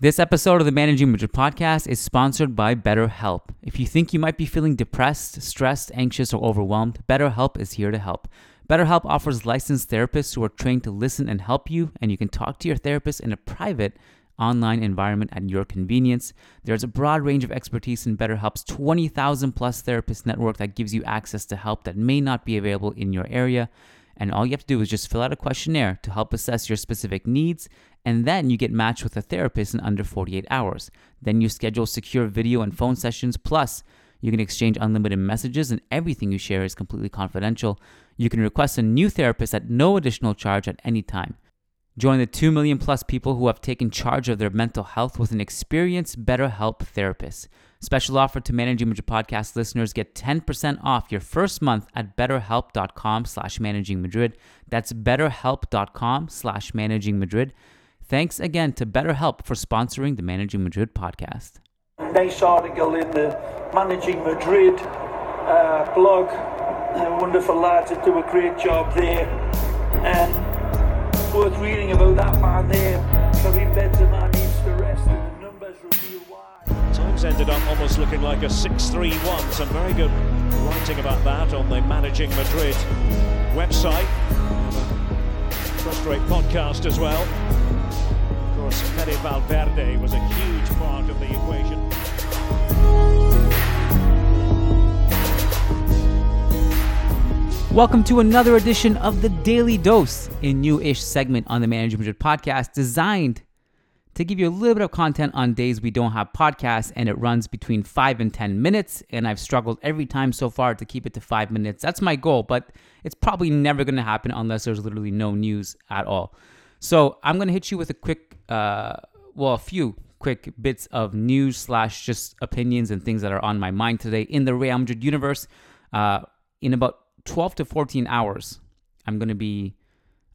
This episode of the Managing Madrid podcast is sponsored by BetterHelp. If you think you might be feeling depressed, stressed, anxious, or overwhelmed, BetterHelp is here to help. BetterHelp offers licensed therapists who are trained to listen and help you, and you can talk to your therapist in a private, online environment at your convenience. There's a broad range of expertise in BetterHelp's 20,000 plus therapist network that gives you access to help that may not be available in your area. And all you have to do is just fill out a questionnaire to help assess your specific needs, and then you get matched with a therapist in under 48 hours. Then you schedule secure video and phone sessions, plus, you can exchange unlimited messages, and everything you share is completely confidential. You can request a new therapist at no additional charge at any time. Join the 2 million plus people who have taken charge of their mental health with an experienced BetterHelp therapist. Special offer to Managing Madrid podcast listeners get 10% off your first month at betterhelp.com slash managing Madrid. That's betterhelp.com slash managing Madrid. Thanks again to BetterHelp for sponsoring the Managing Madrid podcast. Nice article in the Managing Madrid uh, blog. Uh, wonderful lads that do a great job there. And worth reading about that man there. Karim Benzema needs to rest and the numbers reveal why. Times ended up almost looking like a 6-3-1. Some very good writing about that on the Managing Madrid website. Frustrate podcast as well. Course, Valverde was a huge part of the equation. Welcome to another edition of the Daily Dose, a new-ish segment on the Managing Madrid podcast designed to give you a little bit of content on days we don't have podcasts, and it runs between five and 10 minutes. And I've struggled every time so far to keep it to five minutes. That's my goal, but it's probably never going to happen unless there's literally no news at all. So I'm to hit you with a quick, uh, well, a few quick bits of news slash just opinions and things that are on my mind today in the Real Madrid universe. Uh, in about 12 to 14 hours, I'm to be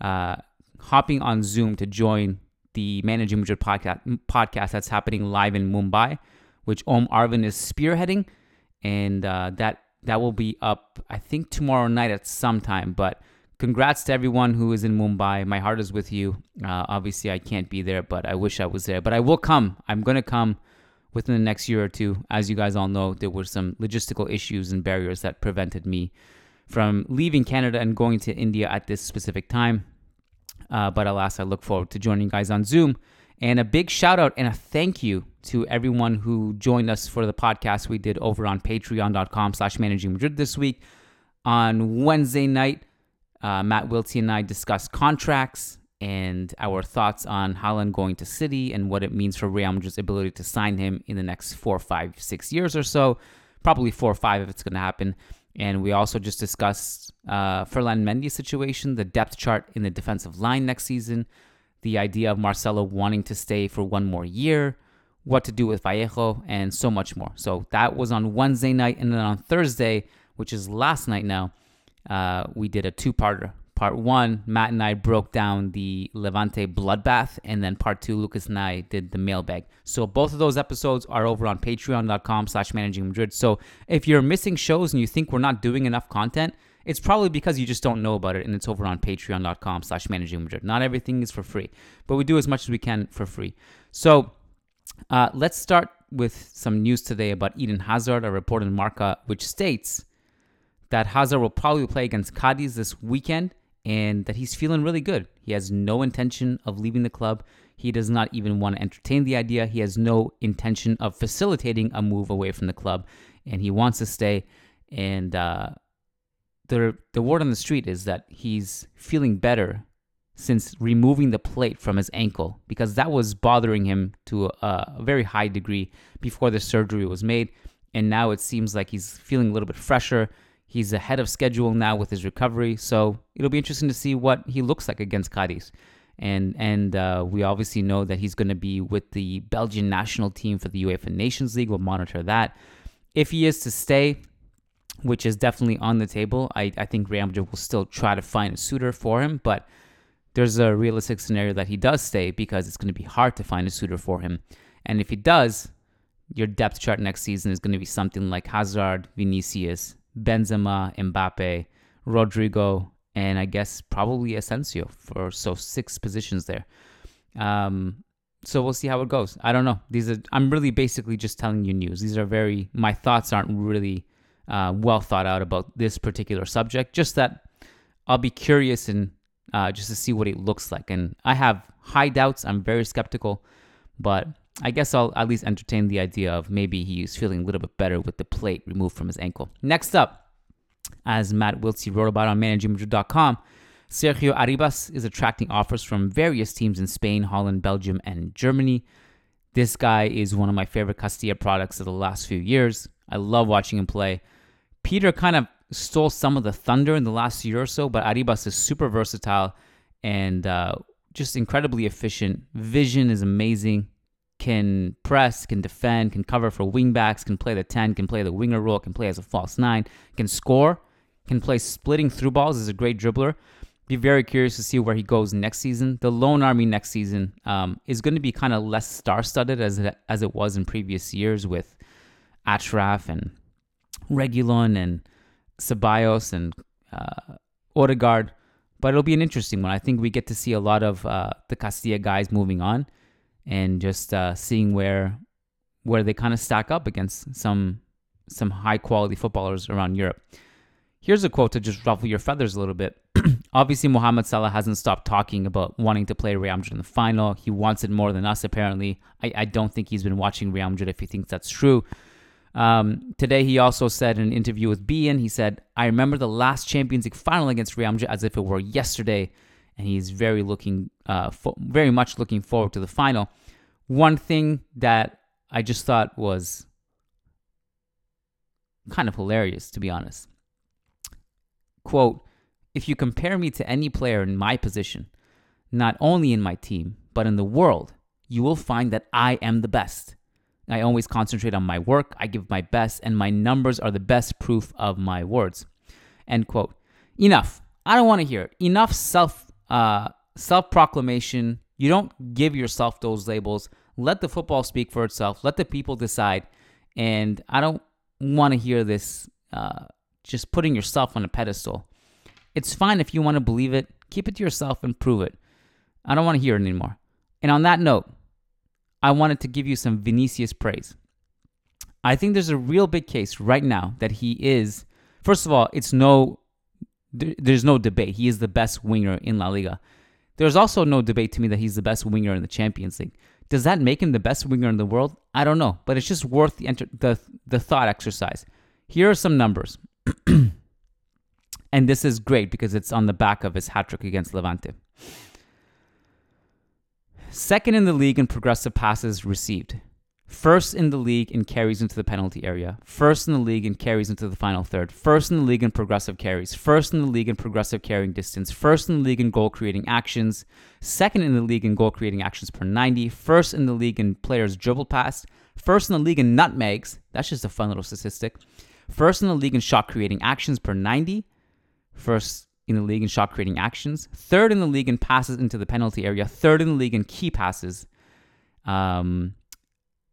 uh, hopping on Zoom to join the Managing Madrid podcast, podcast that's happening live in Mumbai, which Om Arvind is spearheading, and uh, that that will be up I think tomorrow night at some time. But congrats to everyone who is in Mumbai. My heart is with you. Uh, obviously, I can't be there, but I wish I was there. But I will come. I'm gonna come within the next year or two. As you guys all know, there were some logistical issues and barriers that prevented me from leaving Canada and going to India at this specific time. Uh, but alas, I look forward to joining you guys on Zoom. And a big shout out and a thank you to everyone who joined us for the podcast we did over on patreon.com slash managing Madrid this week. On Wednesday night, uh, Matt Wiltsey and I discussed contracts and our thoughts on Haaland going to City and what it means for Real Madrid's ability to sign him in the next four, five, six years or so. Probably four or five if it's going to happen. And we also just discussed uh, Ferland Mendy's situation, the depth chart in the defensive line next season, the idea of Marcelo wanting to stay for one more year, what to do with Vallejo, and so much more. So that was on Wednesday night. And then on Thursday, which is last night now, uh, we did a two parter. Part one, Matt and I broke down the Levante bloodbath, and then part two, Lucas and I did the mailbag. So both of those episodes are over on patreon.com slash managing Madrid. So if you're missing shows and you think we're not doing enough content, it's probably because you just don't know about it and it's over on patreon.com slash managing Madrid. Not everything is for free, but we do as much as we can for free. So uh, let's start with some news today about Eden Hazard, a report in Marca, which states that Hazard will probably play against Cadiz this weekend and that he's feeling really good. He has no intention of leaving the club. He does not even want to entertain the idea. He has no intention of facilitating a move away from the club, and he wants to stay. And uh, the the word on the street is that he's feeling better since removing the plate from his ankle because that was bothering him to a, a very high degree before the surgery was made. And now it seems like he's feeling a little bit fresher. He's ahead of schedule now with his recovery, so it'll be interesting to see what he looks like against Cadiz. And and uh, we obviously know that he's going to be with the Belgian national team for the UEFA Nations League. We'll monitor that. If he is to stay, which is definitely on the table, I, I think Real Madrid will still try to find a suitor for him. But there's a realistic scenario that he does stay because it's going to be hard to find a suitor for him. And if he does, your depth chart next season is going to be something like Hazard, Vinicius, Benzema, Mbappe, Rodrygo, and I guess probably Asensio for so six positions there. Um, so we'll see how it goes. I don't know. These are I'm really basically just telling you news. These are very my thoughts aren't really uh, well thought out about this particular subject. Just that I'll be curious and uh, just to see what it looks like. And I have high doubts. I'm very skeptical, but I guess I'll at least entertain the idea of maybe he's feeling a little bit better with the plate removed from his ankle. Next up, as Matt Wiltsey wrote about on managingmadrid.com, Sergio Arribas is attracting offers from various teams in Spain, Holland, Belgium, and Germany. This guy is one of my favorite Castilla products of the last few years. I love watching him play. Peter kind of stole some of the thunder in the last year or so, but Arribas is super versatile and uh, just incredibly efficient. Vision is amazing. Can press, can defend, can cover for wingbacks, can play the 10, can play the winger role, can play as a false 9, can score, can play splitting through balls, is a great dribbler. Be very curious to see where he goes next season. The Loan Army next season um, is going to be kind of less star studded as it, as it was in previous years with Achraf and Reguilon and Ceballos and uh, Odegaard. But it'll be an interesting one. I think we get to see a lot of uh, the Castilla guys moving on and just uh, seeing where where they kind of stack up against some some high quality footballers around Europe. Here's a quote to just ruffle your feathers a little bit. Obviously, Mohamed Salah hasn't stopped talking about wanting to play Real Madrid in the final. He wants it more than us, apparently. I, I don't think he's been watching Real Madrid if he thinks that's true. Um, today, he also said in an interview with beIN, he said, I remember the last Champions League final against Real Madrid as if it were yesterday. And he's very looking, uh, fo- very much looking forward to the final. One thing that I just thought was kind of hilarious, to be honest. Quote, if you compare me to any player in my position, not only in my team, but in the world, you will find that I am the best. I always concentrate on my work, I give my best, and my numbers are the best proof of my words. End quote. Enough. I don't want to hear it. Enough self uh, self proclamation. You don't give yourself those labels. Let the football speak for itself. Let the people decide. And I don't want to hear this uh, just putting yourself on a pedestal. It's fine if you want to believe it. Keep it to yourself and prove it. I don't want to hear it anymore. And on that note, I wanted to give you some Vinicius praise. I think there's a real big case right now that he is, first of all, it's no, there's no debate. He is the best winger in La Liga. There's also no debate to me that he's the best winger in the Champions League. Does that make him the best winger in the world? I don't know, but it's just worth the enter- the, the thought exercise. Here are some numbers. and this is great because it's on the back of his hat trick against Levante. Second in the league in progressive passes received. First in the league in carries into the penalty area. First in the league in carries into the final third. First in the league in progressive carries. First in the league in progressive carrying distance. First in the league in goal creating actions. Second in the league in goal creating actions per 90. First in the league in players dribble past. First in the league in nutmegs. That's just a fun little statistic. First in the league in shot creating actions per 90. First in the league in shot creating actions, third in the league in passes into the penalty area, third in the league in key passes, um,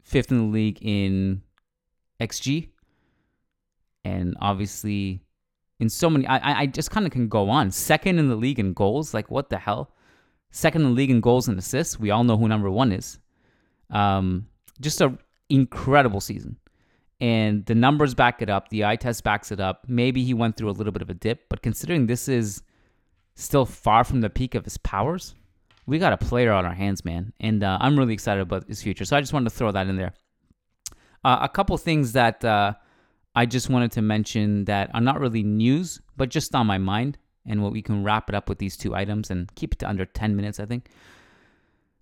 fifth in the league in XG, and obviously in so many. I I just kind of can go on. Second in the league in goals, like what the hell? Second in the league in goals and assists. We all know who number one is. Um, just an incredible season and the numbers back it up. The eye test backs it up. Maybe he went through a little bit of a dip, but considering this is still far from the peak of his powers, we got a player on our hands, man. And uh, I'm really excited about his future. So I just wanted to throw that in there. Uh, a couple things that uh, I just wanted to mention that are not really news, but just on my mind. And what we can wrap it up with these two items and keep it to under 10 minutes, I think.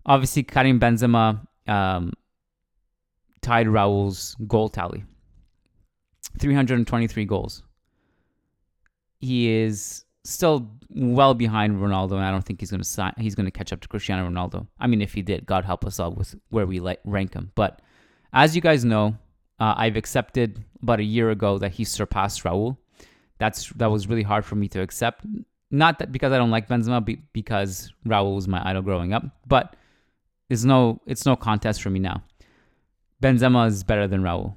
Obviously, Karim Benzema um, tied Raul's goal tally 323 goals. He is still well behind Ronaldo, and I don't think he's going to sign, he's going to catch up to Cristiano Ronaldo. I mean, if he did, God help us all with where we rank him. But as you guys know, uh, I've accepted about a year ago that he surpassed Raul. That's that was really hard for me to accept. Not that because I don't like Benzema, because Raul was my idol growing up. But it's no it's no contest for me now. Benzema is better than Raul.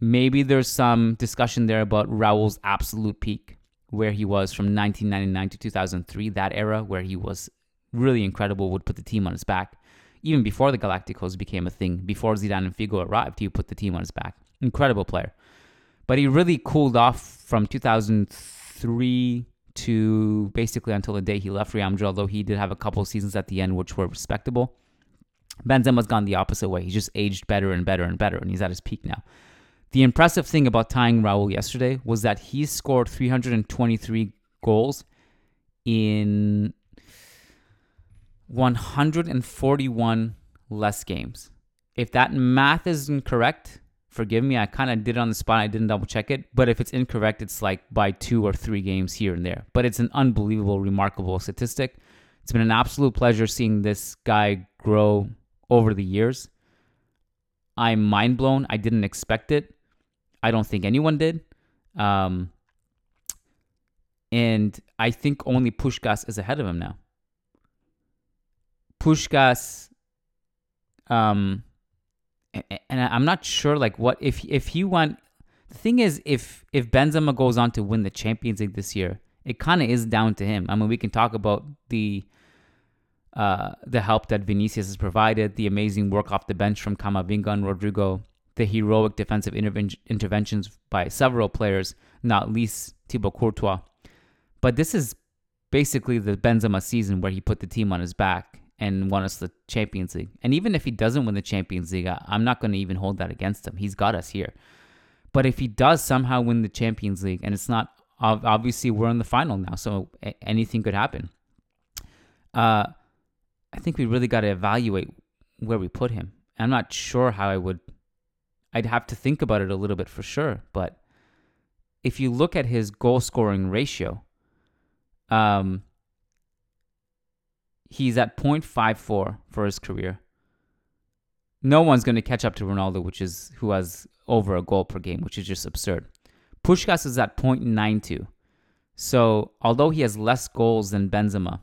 Maybe there's some discussion there about Raul's absolute peak, where he was from 1999 to 2003, that era where he was really incredible, would put the team on his back. even before the Galacticos became a thing, before Zidane and Figo arrived, he put the team on his back. Incredible player. But he really cooled off from 2003 to basically until the day he left Real Madrid, although he did have a couple seasons at the end which were respectable. Benzema's gone the opposite way. He's just aged better and better and better, and he's at his peak now. The impressive thing about tying Raul yesterday was that he scored 323 goals in 141 less games. If that math is incorrect, forgive me. I kind of did it on the spot. I didn't double check it. But if it's incorrect, it's like by two or three games here and there. But it's an unbelievable, remarkable statistic. It's been an absolute pleasure seeing this guy grow over the years. I'm mind blown. I didn't expect it. I don't think anyone did. Um, and I think only Puskas is ahead of him now. Puskas, um, and I'm not sure like what if if he went. The thing is, if if Benzema goes on to win the Champions League this year, it kind of is down to him. I mean, we can talk about the uh, the help that Vinicius has provided, the amazing work off the bench from Camavinga and Rodrygo, the heroic defensive interven- interventions by several players, not least Thibaut Courtois. But this is basically the Benzema season where he put the team on his back and won us the Champions League. And even if he doesn't win the Champions League, I'm not going to even hold that against him. He's got us here. But if he does somehow win the Champions League, and it's not obviously we're in the final now, so anything could happen. Uh, I think we really got to evaluate where we put him. I'm not sure how I would. I'd have to think about it a little bit for sure. But if you look at his goal scoring ratio, um, he's at 0.54 for his career. No one's going to catch up to Ronaldo, which is who has over a goal per game, which is just absurd. Puskas is at 0.92. So, although he has less goals than Benzema,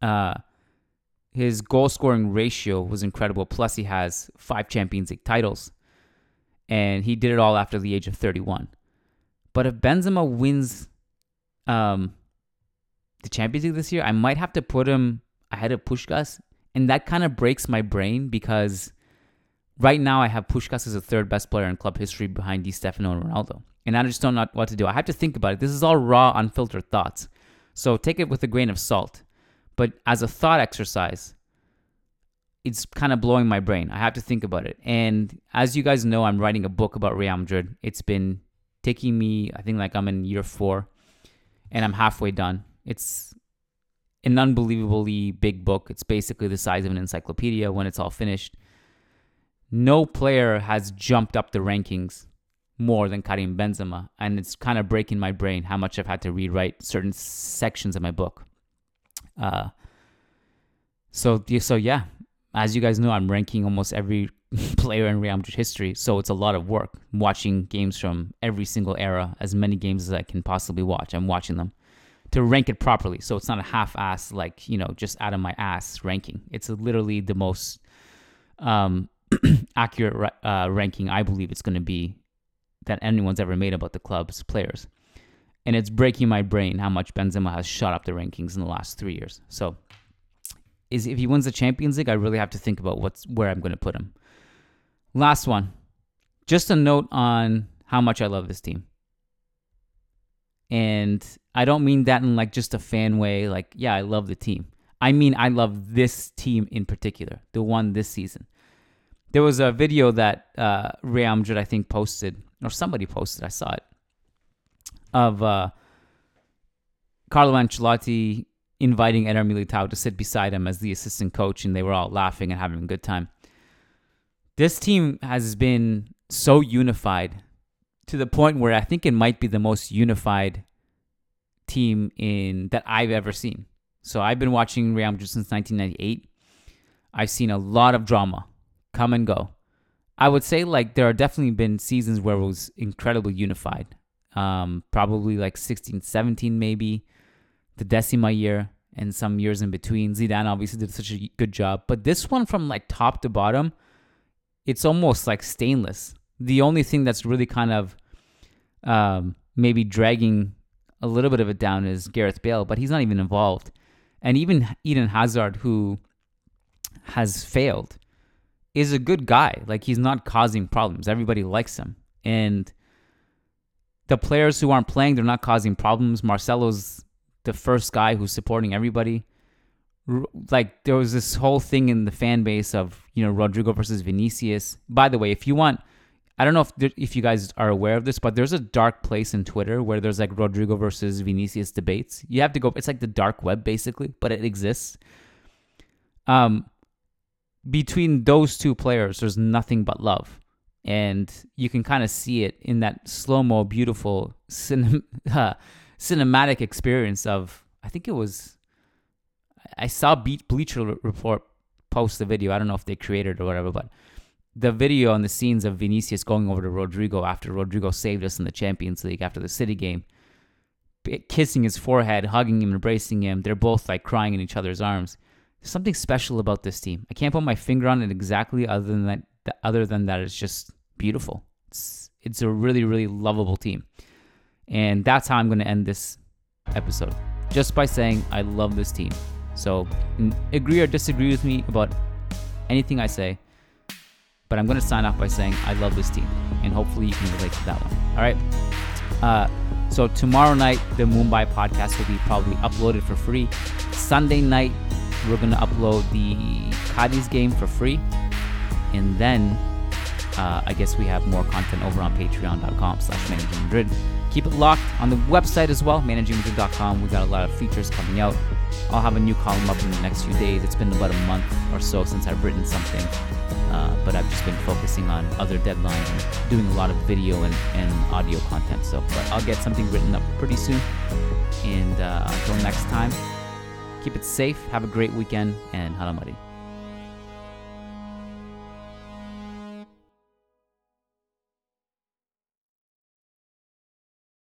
uh, his goal scoring ratio was incredible. Plus, he has five Champions League titles, and he did it all after the age of 31. But if Benzema wins um, the Champions League this year, I might have to put him ahead of Puskas. And that kind of breaks my brain because right now I have Puskas as the third best player in club history behind Di Stefano and Ronaldo. And I just don't know what to do. I have to think about it. This is all raw, unfiltered thoughts. So take it with a grain of salt. But as a thought exercise, it's kind of blowing my brain. I have to think about it. And as you guys know, I'm writing a book about Real Madrid. It's been taking me, I think, like I'm in year four, and I'm halfway done. It's an unbelievably big book. It's basically the size of an encyclopedia when it's all finished. No player has jumped up the rankings more than Karim Benzema, and it's kind of breaking my brain how much I've had to rewrite certain sections of my book. Uh, so so yeah, as you guys know, I'm ranking almost every player in Real Madrid history, so it's a lot of work watching games from every single era, as many games as I can possibly watch. I'm watching them to rank it properly. So it's not a half-ass like you know just out of my ass ranking. It's literally the most um, accurate uh, ranking I believe it's going to be that anyone's ever made about the club's players. And it's breaking my brain how much Benzema has shot up the rankings in the last three years. So, is if he wins the Champions League, I really have to think about what's where I'm going to put him. Last one, just a note on how much I love this team. And I don't mean that in like just a fan way, like, yeah, I love the team. I mean, I love this team in particular, the one this season. There was a video that uh, Real Madrid, I think, posted, or somebody posted, I saw it, of uh, Carlo Ancelotti inviting Eder Militao to sit beside him as the assistant coach, and they were all laughing and having a good time. This team has been so unified to the point where I think it might be the most unified team in that I've ever seen. So I've been watching Real Madrid since 1998. I've seen a lot of drama come and go. I would say like there are definitely been seasons where it was incredibly unified. Um, probably like 16, 17 maybe, the Decima year and some years in between. Zidane obviously did such a good job, but this one from like top to bottom, it's almost like stainless. The only thing that's really kind of um, maybe dragging a little bit of it down is Gareth Bale, but he's not even involved. And even Eden Hazard, who has failed is a good guy. Like he's not causing problems. Everybody likes him. And the players who aren't playing, they're not causing problems. Marcelo's the first guy who's supporting everybody. Like there was this whole thing in the fan base of you know Rodrygo versus Vinicius. By the way, if you want, I don't know if if you guys are aware of this, but there's a dark place in Twitter where there's like Rodrygo versus Vinicius debates. You have to go. It's like the dark web basically, but it exists. Um, between those two players, there's nothing but love and you can kind of see it in that slow mo, beautiful uh, cinematic experience of. I think it was. I saw Bleacher Report post the video. I don't know if they created it or whatever, but the video on the scenes of Vinicius going over to Rodrygo after Rodrygo saved us in the Champions League after the City game, kissing his forehead, hugging him, embracing him. They're both like crying in each other's arms. There's something special about this team. I can't put my finger on it exactly, other than that. Other than that, it's just beautiful. It's it's a really really lovable team, and that's how I'm going to end this episode, just by saying I love this team. So agree or disagree with me about anything I say, but I'm going to sign off by saying I love this team, and hopefully you can relate to that one. All right. Uh, so tomorrow night the Mumbai podcast will be probably uploaded for free. Sunday night we're gonna upload the Cadiz game for free, and then uh, I guess we have more content over on patreon.com slash managing. Keep it locked on the website as well, managingmadrid.com. We got a lot of features coming out. I'll have a new column up in the next few days. It's been about a month or so since I've written something, uh, but I've just been focusing on other deadlines and doing a lot of video and, and audio content. So, but I'll get something written up pretty soon. And uh, until next time, keep it safe, have a great weekend, and Hala Madrid.